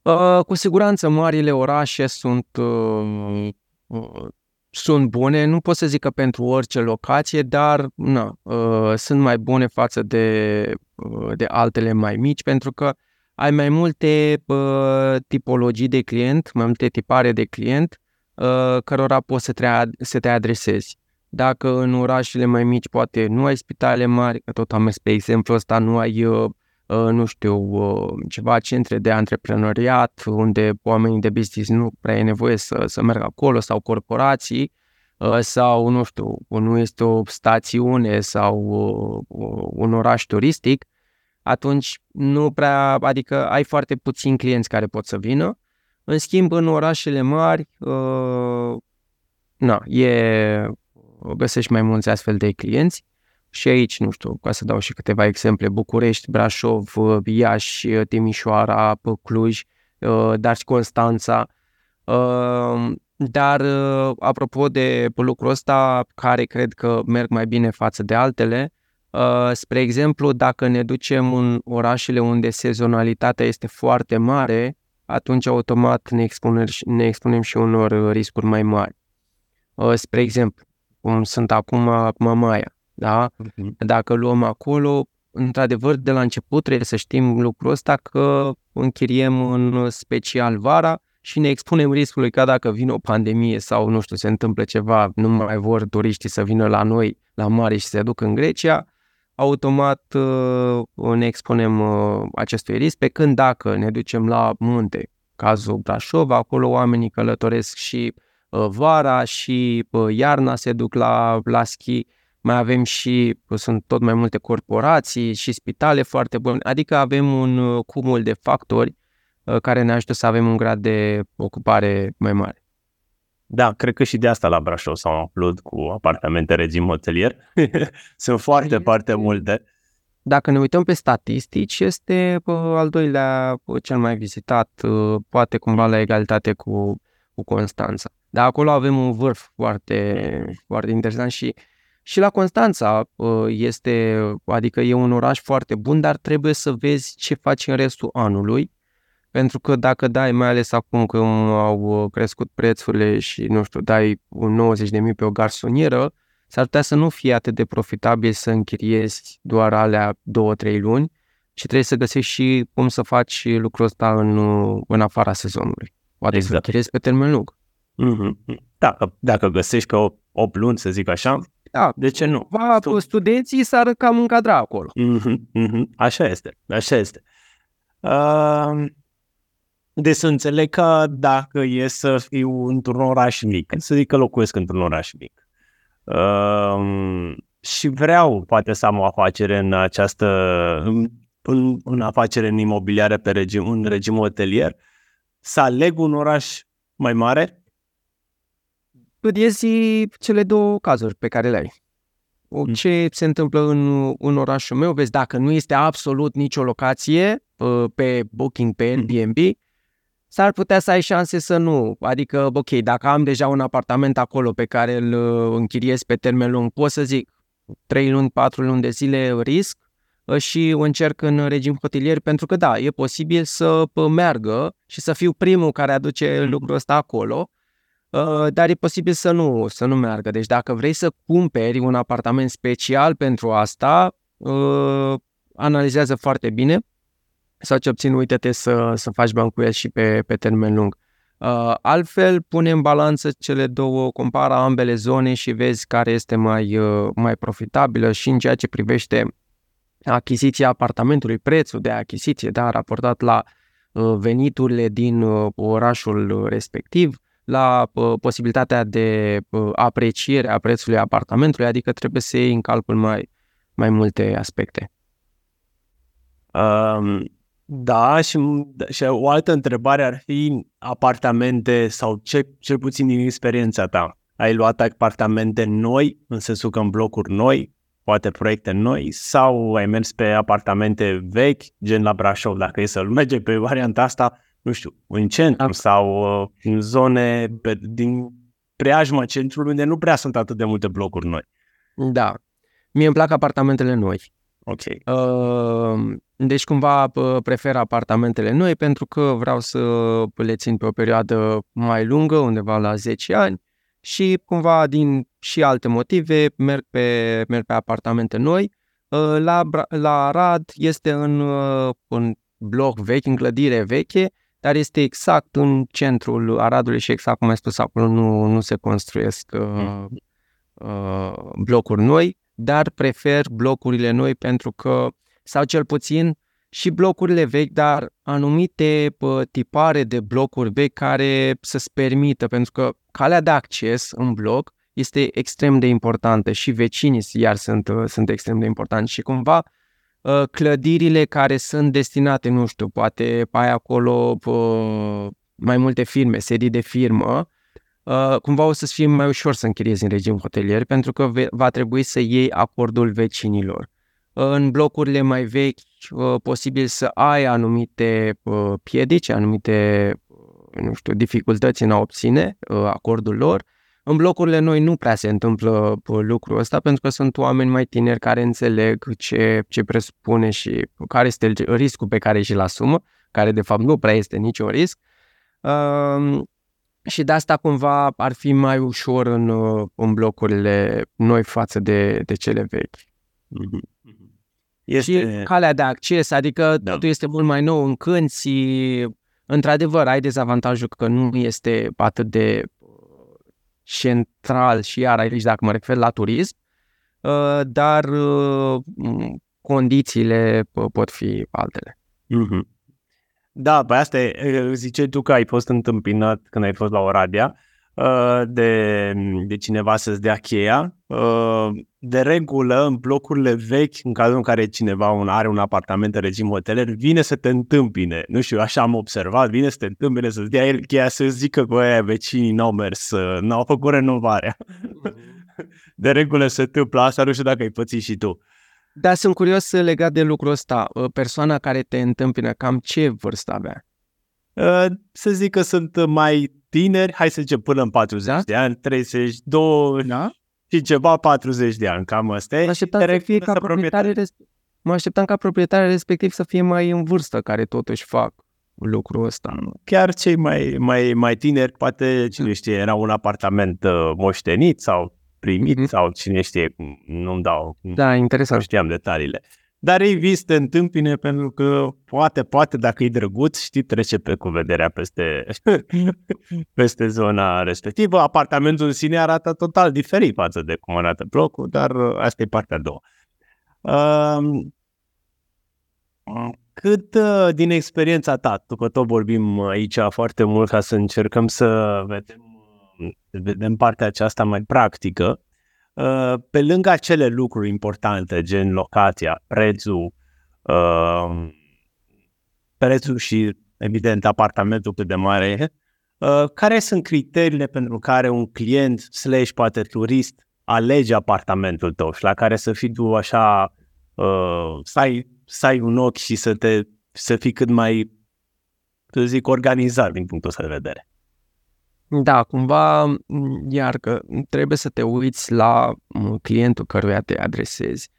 Uh, cu siguranță marile orașe sunt, uh, uh, sunt bune, nu pot să zic că pentru orice locație, dar na, uh, sunt mai bune față de, uh, de altele mai mici pentru că uh, ai mai multe uh, tipologii de client, mai multe tipare de client uh, cărora poți să te, să te adresezi. Dacă în orașele mai mici poate nu ai spitale mari, că tot am mers pe exemplu ăsta, nu ai, uh, uh, nu știu, uh, ceva centre de antreprenoriat unde oamenii de business nu prea e nevoie să, să meargă acolo sau corporații sau, nu știu, nu este o stațiune sau un oraș turistic, atunci nu prea, adică ai foarte puțini clienți care pot să vină. În schimb, în orașele mari, uh, na, e, găsești mai mulți astfel de clienți și aici, nu știu, ca să dau și câteva exemple, București, Brașov, Iași, Timișoara, Cluj, uh, dar și Constanța. Uh, dar, uh, apropo de lucrul ăsta, care cred că merg mai bine față de altele, Uh, spre exemplu, dacă ne ducem în orașele unde sezonalitatea este foarte mare, atunci automat ne expunem, ne expunem și unor uh, riscuri mai mari. Uh, spre exemplu, cum sunt acum Mamaia, da? Mhm. Dacă luăm acolo, într-adevăr, de la început trebuie să știm lucrul ăsta că închiriem în special vara și ne expunem riscului ca dacă vine o pandemie sau, nu știu, se întâmplă ceva, nu mai vor turiștii să vină la noi, la mare și să se ducă în Grecia, automat uh, ne expunem uh, acestui risc, pe când dacă ne ducem la munte, cazul Brașov, acolo oamenii călătoresc și uh, vara și iarna se duc la, la schi, mai avem și, sunt tot mai multe corporații și spitale foarte bune, adică avem un cumul de factori care ne ajută să avem un grad de ocupare mai mare. Da, cred că și de asta la Brașov s-au umplut cu apartamente regim hotelier. Sunt foarte, foarte multe. Dacă ne uităm pe statistici, este al doilea cel mai vizitat, poate cumva la egalitate cu, cu Constanța. Dar acolo avem un vârf foarte, foarte interesant și și la Constanța este, adică e un oraș foarte bun, dar trebuie să vezi ce faci în restul anului pentru că dacă dai, mai ales acum că au uh, crescut prețurile și, nu știu, dai 90.000 pe o garsonieră, s-ar putea să nu fie atât de profitabil să închiriezi doar alea 2-3 luni, ci trebuie să găsești și cum să faci lucrul ăsta în, uh, în afara sezonului. Poate exact. să închiriezi pe termen lung. Mm-hmm. Da, dacă găsești pe 8 luni, să zic așa, da, de ce nu? Va, studenții s-ar cam încadra acolo. Mm-hmm, mm-hmm. Așa este, așa este. Uh, de să înțeleg că dacă e să fiu într-un oraș mic, să zic că locuiesc într-un oraș mic uh, și vreau poate să am o afacere în această, în, în afacere în imobiliare pe regim, în regim hotelier, să aleg un oraș mai mare? Iezi cele două cazuri pe care le ai. Mm. Ce se întâmplă în, în orașul meu, vezi, dacă nu este absolut nicio locație uh, pe Booking, pe mm. Airbnb, s-ar putea să ai șanse să nu. Adică, ok, dacă am deja un apartament acolo pe care îl uh, închiriez pe termen lung, pot să zic 3 luni, 4 luni de zile risc uh, și încerc în regim hotelier pentru că da, e posibil să meargă și să fiu primul care aduce mm. lucrul ăsta acolo, uh, dar e posibil să nu, să nu meargă. Deci dacă vrei să cumperi un apartament special pentru asta, analizează foarte bine sau ce obțin, uite-te să, să faci bani cu el și pe, pe termen lung. Uh, altfel, pune în balanță cele două, compara ambele zone și vezi care este mai, uh, mai profitabilă și în ceea ce privește achiziția apartamentului, prețul de achiziție, da, raportat la uh, veniturile din uh, orașul respectiv, la uh, posibilitatea de uh, apreciere a prețului apartamentului, adică trebuie să iei în calcul mai, mai multe aspecte. Um, da, și, și o altă întrebare ar fi apartamente sau ce, cel puțin din experiența ta. Ai luat apartamente noi, în sensul că în blocuri noi, poate proiecte noi, sau ai mers pe apartamente vechi, gen la Brașov, dacă e să merge pe varianta asta, nu știu, în centru da. sau uh, în zone pe, din preajma centrului unde nu prea sunt atât de multe blocuri noi. Da. Mie îmi plac apartamentele noi. Ok. Uh, deci cumva prefer apartamentele noi pentru că vreau să le țin pe o perioadă mai lungă, undeva la 10 ani și cumva din și alte motive merg pe, merg pe apartamente noi. Uh, la, la Arad este în un bloc vechi, în clădire veche, dar este exact în centrul Aradului și exact cum ai spus acolo, nu, nu se construiesc mm uh, blocuri noi, dar prefer blocurile noi pentru că, sau cel puțin și blocurile vechi, dar anumite uh, tipare de blocuri vechi care să-ți permită, pentru că calea de acces în bloc este extrem de importantă și vecinii iar sunt, uh, sunt extrem de importanti și cumva uh, clădirile care sunt destinate, nu știu, poate ai acolo uh, mai multe firme, sedii de firmă, cumva o să-ți fie mai ușor să închiriezi în regim hotelier pentru că va trebui să iei acordul vecinilor. În blocurile mai vechi, posibil să ai anumite piedici, anumite, nu știu, dificultăți în a obține acordul lor, în blocurile noi nu prea se întâmplă lucrul ăsta pentru că sunt oameni mai tineri care înțeleg ce, ce presupune și care este riscul pe care și-l asumă, care de fapt nu prea este niciun risc. Uh, și de asta cumva ar fi mai ușor în, în blocurile noi față de, de cele vechi. Mm-hmm. Este... Și calea de acces, adică da. totul este mult mai nou în cânți, într-adevăr ai dezavantajul că nu este atât de central și iar aici dacă mă refer la turism, uh, dar uh, condițiile pot fi altele. Mm-hmm. Da, pe asta e, ziceai tu că ai fost întâmpinat când ai fost la Oradea uh, de, de cineva să-ți dea cheia. De regulă, în blocurile vechi, în cazul în care cineva un, are un apartament în regim hoteler, vine să te întâmpine. Nu știu, așa am observat, vine să te întâmpine, să-ți dea el cheia, să zică că aia vecinii n-au mers, n-au făcut renovarea. De regulă se întâmplă asta, nu știu dacă ai pățit și tu. Da, sunt curios legat de lucrul ăsta. Persoana care te întâmpină, cam ce vârstă avea? Să zic că sunt mai tineri, hai să zicem până în 40 da? de ani, 32, da? și ceva 40 de ani, cam asta Mă așteptam, să fie ca proprietare, mă așteptam ca proprietare respectiv să fie mai în vârstă, care totuși fac lucrul ăsta. Chiar cei mai, mai, mai tineri, poate, cine știe, era un apartament uh, moștenit sau primit mm-hmm. sau cine știe, nu-mi dau, da, interesant. nu știam detaliile. Dar ei vis te întâmpine pentru că poate, poate dacă e drăguț, știi, trece pe cu vederea peste, peste zona respectivă. Apartamentul în sine arată total diferit față de cum arată blocul, dar uh, asta e partea a doua. Uh, cât uh, din experiența ta, după tot vorbim aici foarte mult ca să încercăm să vedem, uh, vedem partea aceasta mai practică, Uh, pe lângă acele lucruri importante, gen locația, prețul, uh, prețul și, evident, apartamentul cât de mare e, uh, care sunt criteriile pentru care un client slash poate turist alege apartamentul tău și la care să fii tu așa, să ai, să ai un ochi și să, te, să fii cât mai, să zic, organizat din punctul ăsta de vedere? Da, cumva, iar că trebuie să te uiți la clientul căruia te adresezi.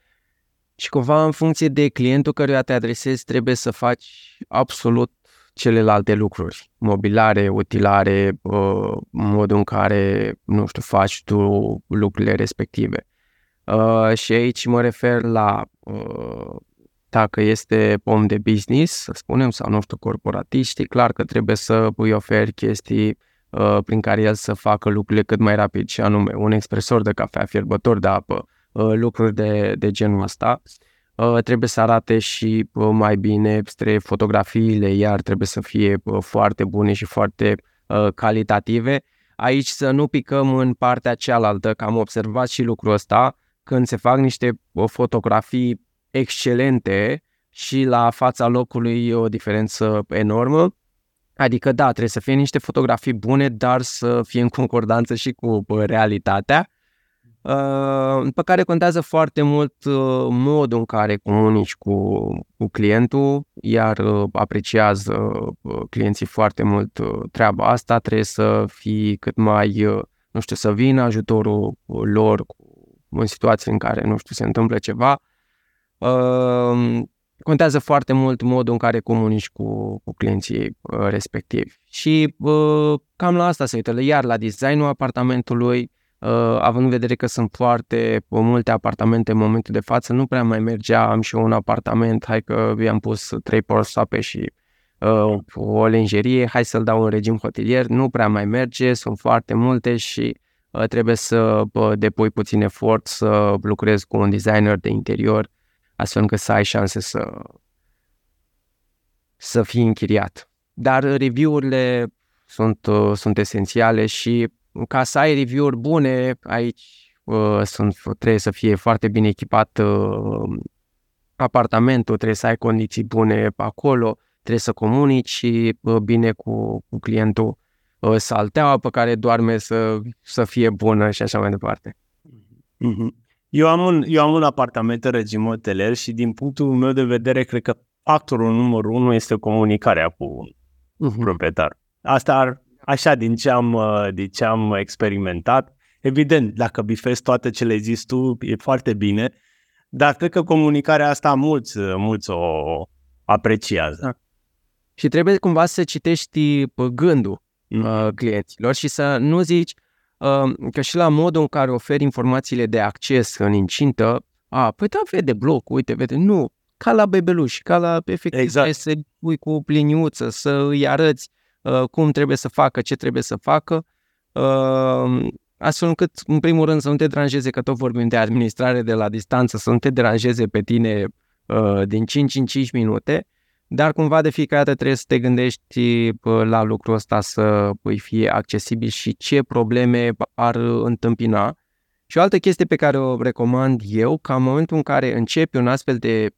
Și cumva în funcție de clientul căruia te adresezi trebuie să faci absolut celelalte lucruri. Mobilare, utilare, uh, modul în care, nu știu, faci tu lucrurile respective. Uh, și aici mă refer la uh, dacă este om de business, să spunem, sau nu știu, corporatiști, clar că trebuie să îi oferi chestii Uh, prin care el să facă lucrurile cât mai rapid și anume un expresor de cafea, fierbător de apă, uh, lucruri de, de genul ăsta. Uh, trebuie să arate și mai bine spre fotografiile, iar trebuie să fie foarte bune și foarte calitative. Aici să nu picăm în partea cealaltă, că am observat și lucrul ăsta, când se fac niște fotografii excelente și la fața locului e o diferență enormă, Adică, da, trebuie să fie niște fotografii bune, dar să fie în concordanță și cu realitatea, uh, pe care contează foarte mult uh, modul în care comunici cu, cu clientul, iar uh, apreciază clienții foarte mult treaba asta, trebuie să fii cât mai, nu știu, să vină ajutorul lor în situații în care, nu știu, se întâmplă ceva contează foarte mult modul în care comunici cu, cu clienții uh, respectivi. Și uh, cam la asta se uită, iar la designul apartamentului, uh, având în vedere că sunt foarte multe apartamente în momentul de față, nu prea mai mergea, am și un apartament, hai că i-am pus trei porsoape și uh, o lenjerie, hai să-l dau în regim hotelier, nu prea mai merge, sunt foarte multe și uh, trebuie să uh, depui puțin efort, să lucrezi cu un designer de interior, astfel încât să ai șanse să, să fii închiriat. Dar review-urile sunt, uh, sunt esențiale și ca să ai review-uri bune, aici uh, sunt, trebuie să fie foarte bine echipat uh, apartamentul, trebuie să ai condiții bune acolo, trebuie să comunici uh, bine cu, cu clientul, uh, salteaua pe care doarme să, să fie bună și așa mai departe. Mm-hmm. Eu am un, eu am un apartament în regim hoteler și din punctul meu de vedere cred că factorul numărul unu este comunicarea cu uh-huh. proprietar. Asta ar, așa din ce, am, uh, din ce am experimentat. Evident, dacă bifezi toate ce le zis tu, e foarte bine, dar cred că comunicarea asta mulți, mulți o apreciază. Da. Și trebuie cumva să citești gândul mm. clienților și să nu zici uh, că și la modul în care oferi informațiile de acces în incintă, a, păi da, vede bloc, uite, vede, nu, ca la bebeluș, ca la efectiv exact. să pui cu pliniuță, să îi arăți uh, cum trebuie să facă, ce trebuie să facă, uh, astfel încât, în primul rând, să nu te deranjeze, că tot vorbim de administrare de la distanță, să nu te deranjeze pe tine uh, din 5 în 5 minute, dar cumva de fiecare dată trebuie să te gândești uh, la lucrul ăsta să îi fie accesibil și ce probleme ar întâmpina. Și o altă chestie pe care o recomand eu, ca în momentul în care începi un astfel de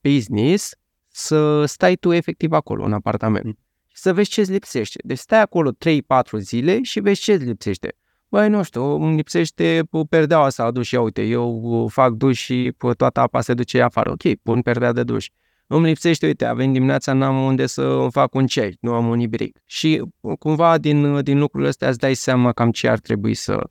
business, să stai tu efectiv acolo, în apartament. Mm. Și să vezi ce-ți lipsește. Deci stai acolo 3-4 zile și vezi ce-ți lipsește. Băi, nu știu, îmi lipsește perdeaua să aduc și ia uite, eu fac duș și toată apa se duce afară. Ok, pun perdea de duș. Îmi lipsește, uite, avem dimineața, n-am unde să fac un ceai, nu am un ibric. Și cumva din, din lucrurile astea îți dai seama cam ce ar trebui să,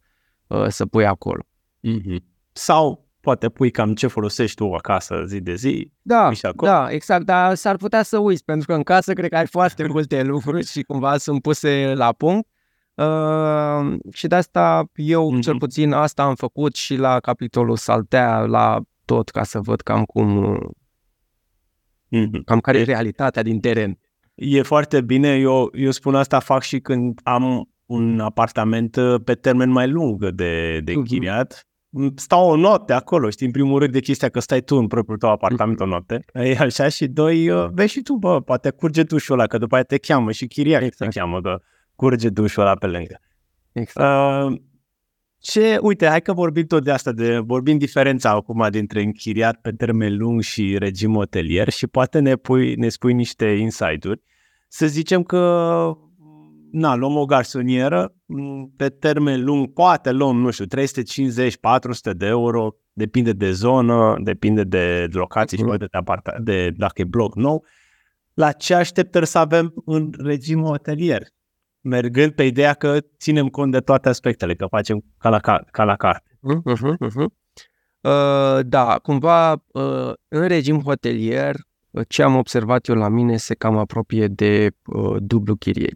să pui acolo. Mm-hmm. Sau poate pui cam ce folosești tu acasă zi de zi. Da, da, exact, dar s-ar putea să uiți, pentru că în casă cred că ai foarte multe lucruri și cumva sunt puse la punct. Uh, și de asta eu, mm-hmm. cel puțin, asta am făcut și la capitolul Saltea, la tot, ca să văd cam cum, mm-hmm. cam care e realitatea din teren. E foarte bine, eu, eu spun asta fac și când am un apartament uh, pe termen mai lung de, de mhm. închiriat. Mm-hmm. Stau o noapte acolo, știi, în primul rând de chestia că stai tu în propriul tău apartament mm-hmm. o noapte. E așa și doi, uh, vezi și tu, bă, poate curge dușul ăla, că după aia te cheamă și chiriaș exact. te cheamă, că curge dușul ăla pe lângă. Exact. Uh, ce, uite, hai că vorbim tot de asta, de, vorbim diferența acum dintre închiriat pe termen lung și regim hotelier și poate ne, pui, ne spui niște insight-uri. Să zicem că, na, luăm o garsonieră, pe termen lung poate luăm, nu știu, 350-400 de euro, depinde de zonă, depinde de locație uh-huh. și poate de, aparta, de dacă e bloc nou. La ce așteptări să avem în regim hotelier? Mergând pe ideea că ținem cont de toate aspectele, că facem ca la, ca, ca la carte. Uh-huh, uh-huh. Uh, da, cumva uh, în regim hotelier, uh, ce am observat eu la mine se cam apropie de uh, dublu chirie.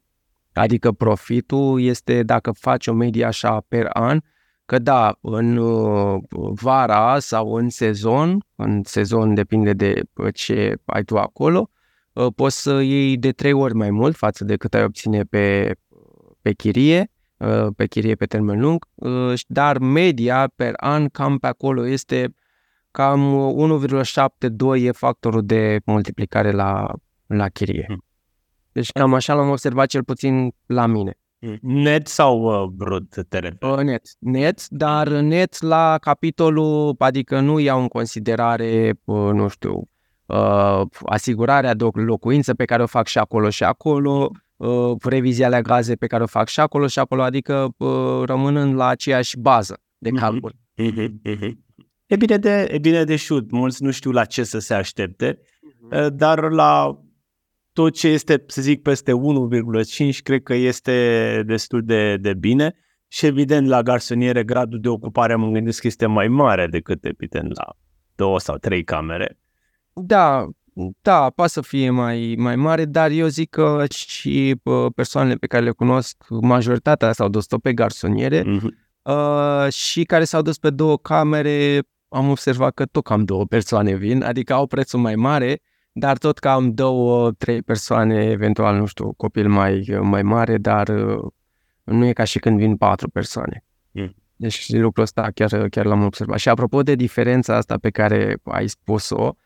Adică profitul este dacă faci o medie așa per an, că da, în uh, vara sau în sezon, în sezon depinde de uh, ce ai tu acolo, Uh, poți să iei de trei ori mai mult față de cât ai obține pe, pe chirie, uh, pe chirie pe termen lung, uh, dar media per an cam pe acolo este cam 1,72 e factorul de multiplicare la, la chirie. Hmm. Deci cam așa l-am observat cel puțin la mine. Hmm. Net sau uh, brut te Uh, net, net, dar net la capitolul, adică nu iau în considerare, uh, nu știu, uh, asigurarea de o locuință pe care o fac și acolo și acolo, uh, revizia la gaze pe care o fac și acolo și acolo, adică uh, rămânând la aceeași bază de mhm. calcul. Mm-hmm. Mm-hmm. E bine de, e bine de șut, mulți nu știu la ce să se aștepte, mm-hmm. dar la tot ce este, să zic, peste 1,5, cred că este destul de, de bine și evident la garsoniere gradul de ocupare mă gândesc că este mai mare decât evident la două sau trei camere. Da, da, poate să fie mai, mai mare, dar eu zic că și persoanele pe care le cunosc, majoritatea s-au dus tot pe garsoniere mm-hmm. uh, și care s-au dus pe două camere, am observat că tot cam două persoane vin, adică au prețul mai mare, dar tot cam două, trei persoane, eventual, nu știu, copil mai, mai mare, dar uh, nu e ca și când vin patru persoane. Mm. Deci lucrul ăsta chiar, chiar l-am observat. Și apropo de diferența asta pe care ai spus-o, uh,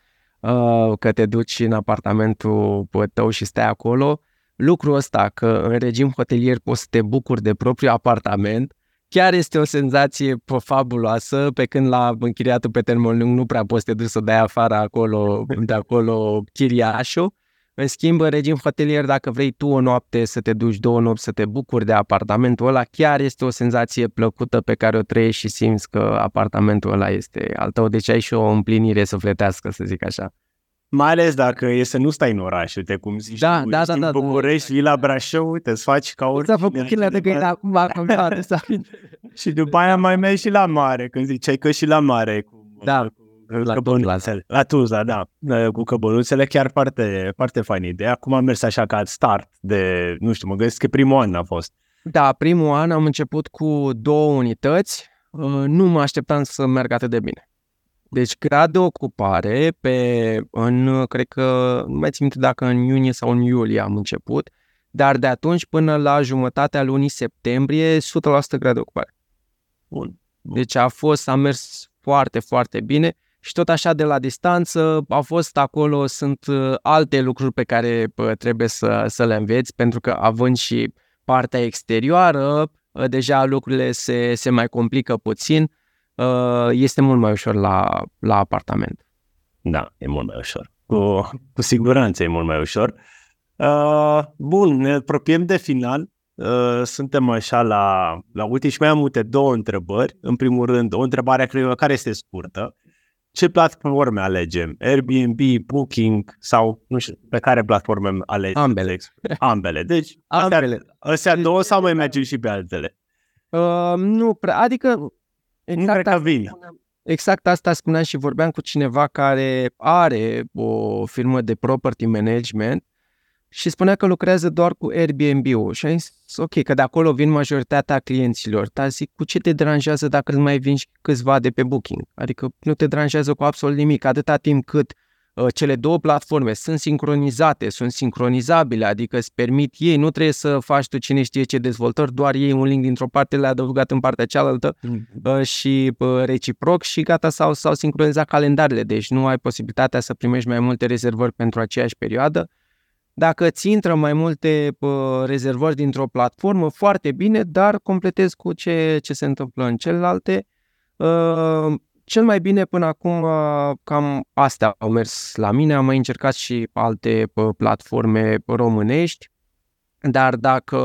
că te duci în apartamentul tău și stai acolo, lucrul ăsta că în regim hotelier poți să te bucuri de propriul apartament, chiar este o senzație fabuloasă, pe când la închiriatul pe termen lung nu prea poți să te duci să dai afară acolo, de acolo chiriașul. În schimb, în regim hotelier, dacă vrei tu o noapte să te duci două nopți să te bucuri de apartamentul ăla, chiar este o senzație plăcută pe care o trăiești și simți că apartamentul ăla este al tău. Deci ai și o împlinire sufletească, să zic așa. Mai ales dacă e să nu stai în oraș, uite cum zici Da, tu, da, ești da, în da, da. București, vii la Brașov, uite, îți faci ca Ți-a făcut chile de găină acum, acum, da, da. Și după aia mai mergi și la mare, când ziceai că și la mare. Cu, Da, cu la căbănuțele. La Tuzla, da. Cu căbănuțele chiar foarte, foarte fain idee. Acum am mers așa ca start de, nu știu, mă gândesc că primul an a fost. Da, primul an am început cu două unități, uh, nu mă așteptam să meargă atât de bine. Deci grad de ocupare pe, în, cred că, nu mai țin minte dacă în iunie sau în iulie am început, dar de atunci până la jumătatea lunii septembrie, 100% grad de ocupare. Bun. Deci a fost, a mers foarte, foarte bine și tot așa de la distanță au fost acolo, sunt uh, alte lucruri pe care bă, trebuie să, să le înveți, pentru că având și partea exterioară, uh, deja lucrurile se, se mai complică puțin, uh, este mult mai ușor la, la apartament. Da, e mult mai ușor. Cu, cu siguranță e mult mai ușor. Uh, bun, ne apropiem de final. Uh, suntem așa la, la ultim și mai am uite două întrebări. În primul rând, o întrebare cred eu, care este scurtă. Ce platforme alegem? Airbnb, Booking sau nu știu, pe care platforme alegem? Ambele. Ambele. Deci, Ambele. astea două sau mai mergem și pe altele? Uh, nu prea, adică nu exact cred că asta, vin. exact asta spuneam și vorbeam cu cineva care are o firmă de property management și spunea că lucrează doar cu Airbnb-ul și am zis, ok, că de acolo vin majoritatea clienților, dar zic, cu ce te deranjează dacă îți mai vin și câțiva de pe Booking? Adică nu te deranjează cu absolut nimic, atâta timp cât uh, cele două platforme sunt sincronizate, sunt sincronizabile, adică îți permit ei, nu trebuie să faci tu cine știe ce dezvoltări, doar ei un link dintr-o parte, le-ai adăugat în partea cealaltă uh, și uh, reciproc și gata, s-au, s-au sincronizat calendarele, deci nu ai posibilitatea să primești mai multe rezervări pentru aceeași perioadă. Dacă îți intră mai multe uh, rezervări dintr-o platformă, foarte bine, dar completezi cu ce, ce se întâmplă în celelalte. Uh, cel mai bine până acum uh, cam astea au mers la mine, am mai încercat și alte uh, platforme românești, dar dacă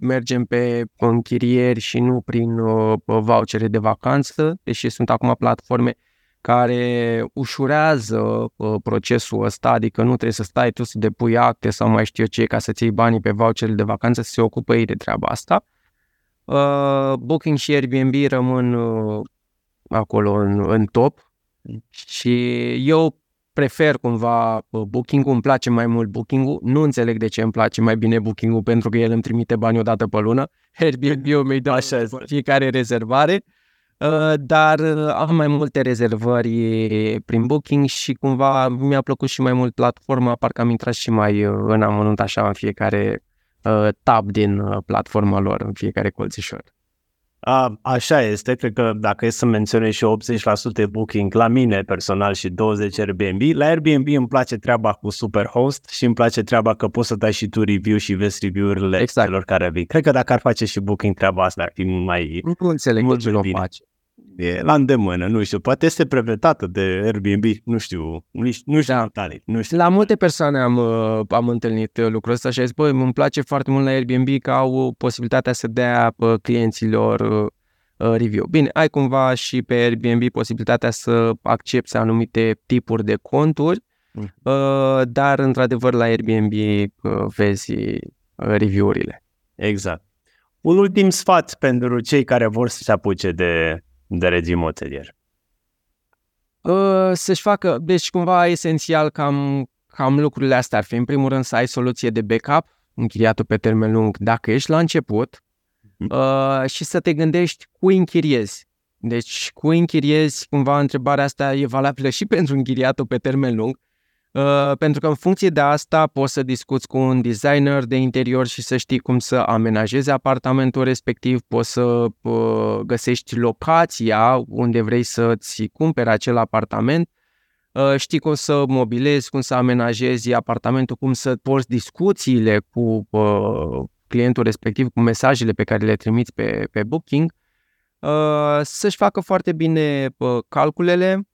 mergem pe închirieri și nu prin uh, vouchere de vacanță, deși sunt acum platforme care ușurează uh, procesul ăsta, adică nu trebuie să stai tu să depui acte sau mai știu eu ce ca să-ți iei banii pe voucherele de vacanță, să se ocupă ei de treaba asta. Uh, Booking și Airbnb rămân uh, acolo în, în top și eu prefer cumva uh, Booking-ul, îmi place mai mult Booking-ul, nu înțeleg de ce îmi place mai bine Booking-ul pentru că el îmi trimite bani o dată pe lună, Airbnb-ul mi dă Așa este. fiecare rezervare, uh, dar uh, am mai multe rezervări prin Booking și cumva mi-a plăcut și mai mult platforma, parcă am intrat și mai uh, în amănunt așa în fiecare uh, tab din uh, platforma lor, în fiecare colțișor. A, așa este, cred că dacă e să menționez și 80% booking la mine personal și 20% Airbnb, la Airbnb îmi place treaba cu Superhost și îmi place treaba că poți să dai și tu review și vezi review-urile Exact. celor care vin. Cred că dacă ar face și booking treaba asta ar fi mult mai Nu înțeleg Mult de ce mai nu o bine. face. E, la îndemână, nu știu, poate este brevetată de Airbnb, nu știu, nu știu, nu știu Da. detalii, nu știu. La multe persoane am, uh, am întâlnit uh, lucrul ăsta și a zis, băi, îmi place foarte mult la Airbnb că au posibilitatea să dea uh, clienților uh, uh, review. Bine, ai cumva și pe Airbnb posibilitatea să accepti anumite tipuri de conturi, Mm. uh, dar într-adevăr la Airbnb uh, vezi uh, review-urile. Exact. Un ultim sfat pentru cei care vor să se apuce de, de regim hotelier. Uh, să-și facă, deci cumva esențial cam, cam lucrurile astea ar fi. În primul rând să ai soluție de backup, închiriatul pe termen lung, dacă ești la început uh, și să te gândești cui închiriezi. Deci cui închiriezi, cumva întrebarea asta e valabilă și pentru închiriatul pe termen lung. Uh, pentru că în funcție de asta poți să discuți cu un designer de interior și să știi cum să amenajezi apartamentul respectiv, poți să uh, găsești locația unde vrei să-ți cumperi acel apartament, uh, știi cum să mobilezi, cum să amenajezi apartamentul, cum să porți discuțiile cu uh, clientul respectiv, cu mesajele pe care le trimiți pe, pe Booking, uh, să-și facă foarte bine uh, calculele,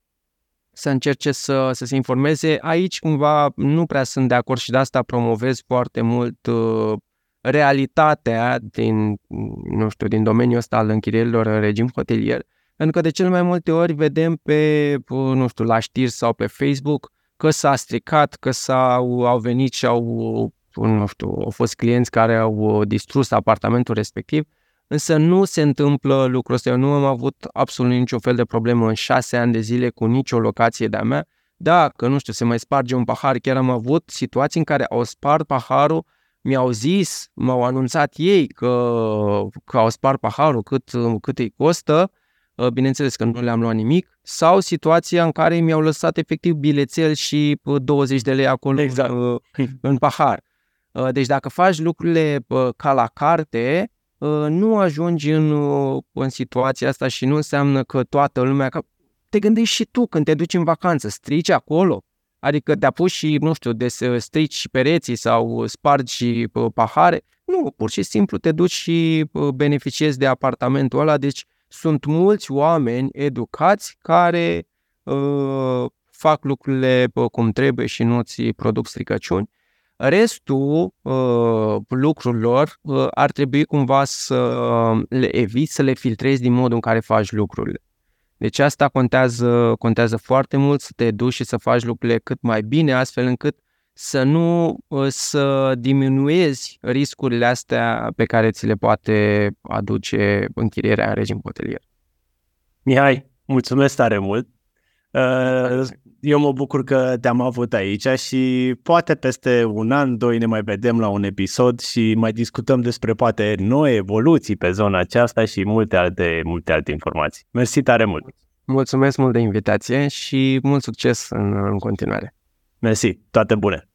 să încerce să, să se informeze. Aici cumva nu prea sunt de acord și de asta promovez foarte mult uh, realitatea din, nu știu, din domeniul ăsta al închirierilor în regim hotelier. Pentru că de cel mai multe ori vedem pe, uh, nu știu, la știri sau pe Facebook că s-a stricat, că s-au au venit și au, uh, nu știu, au fost clienți care au uh, distrus apartamentul respectiv Însă nu se întâmplă lucrul ăsta. Eu nu am avut absolut niciun fel de problemă în șase ani de zile cu nicio locație de-a mea. Da, că nu știu, se mai sparge un pahar. Chiar am avut situații în care au spart paharul, mi-au zis, m-au anunțat ei că, că au spart paharul, cât, cât îi costă, ă, bineînțeles că nu le-am luat nimic, sau situația în care mi-au lăsat efectiv bilețel și 20 de lei acolo exact. în, în pahar. Ă, deci dacă faci lucrurile ca la carte, Ă, nu ajungi în, ă, în situația asta și nu înseamnă că toată lumea, că te gândești și tu când te duci în vacanță, strici acolo, adică te apuci și, nu știu, de să strici și pereții sau spargi și pahare, nu, pur și simplu te duci și beneficiezi de apartamentul ăla, deci sunt mulți oameni educați care uh, fac lucrurile cum trebuie și nu ți produc stricăciuni. Restul uh, lucrurilor uh, ar trebui cumva să uh, le eviți, să le filtrezi din modul în care faci lucrurile. Deci asta contează, contează foarte mult să te duci și să faci lucrurile cât mai bine, astfel încât să nu uh, să diminuezi riscurile astea pe care ți le poate aduce închirierea în regim hotelier. Mihai, mulțumesc tare mult! Uh, eu mă bucur că te-am avut aici și poate peste un an, doi ne mai vedem la un episod și mai discutăm despre poate noi evoluții pe zona aceasta și multe alte, multe alte informații. Mersi tare mult! Mulțumesc mult de invitație și mult succes în, în continuare! Mersi, toate bune!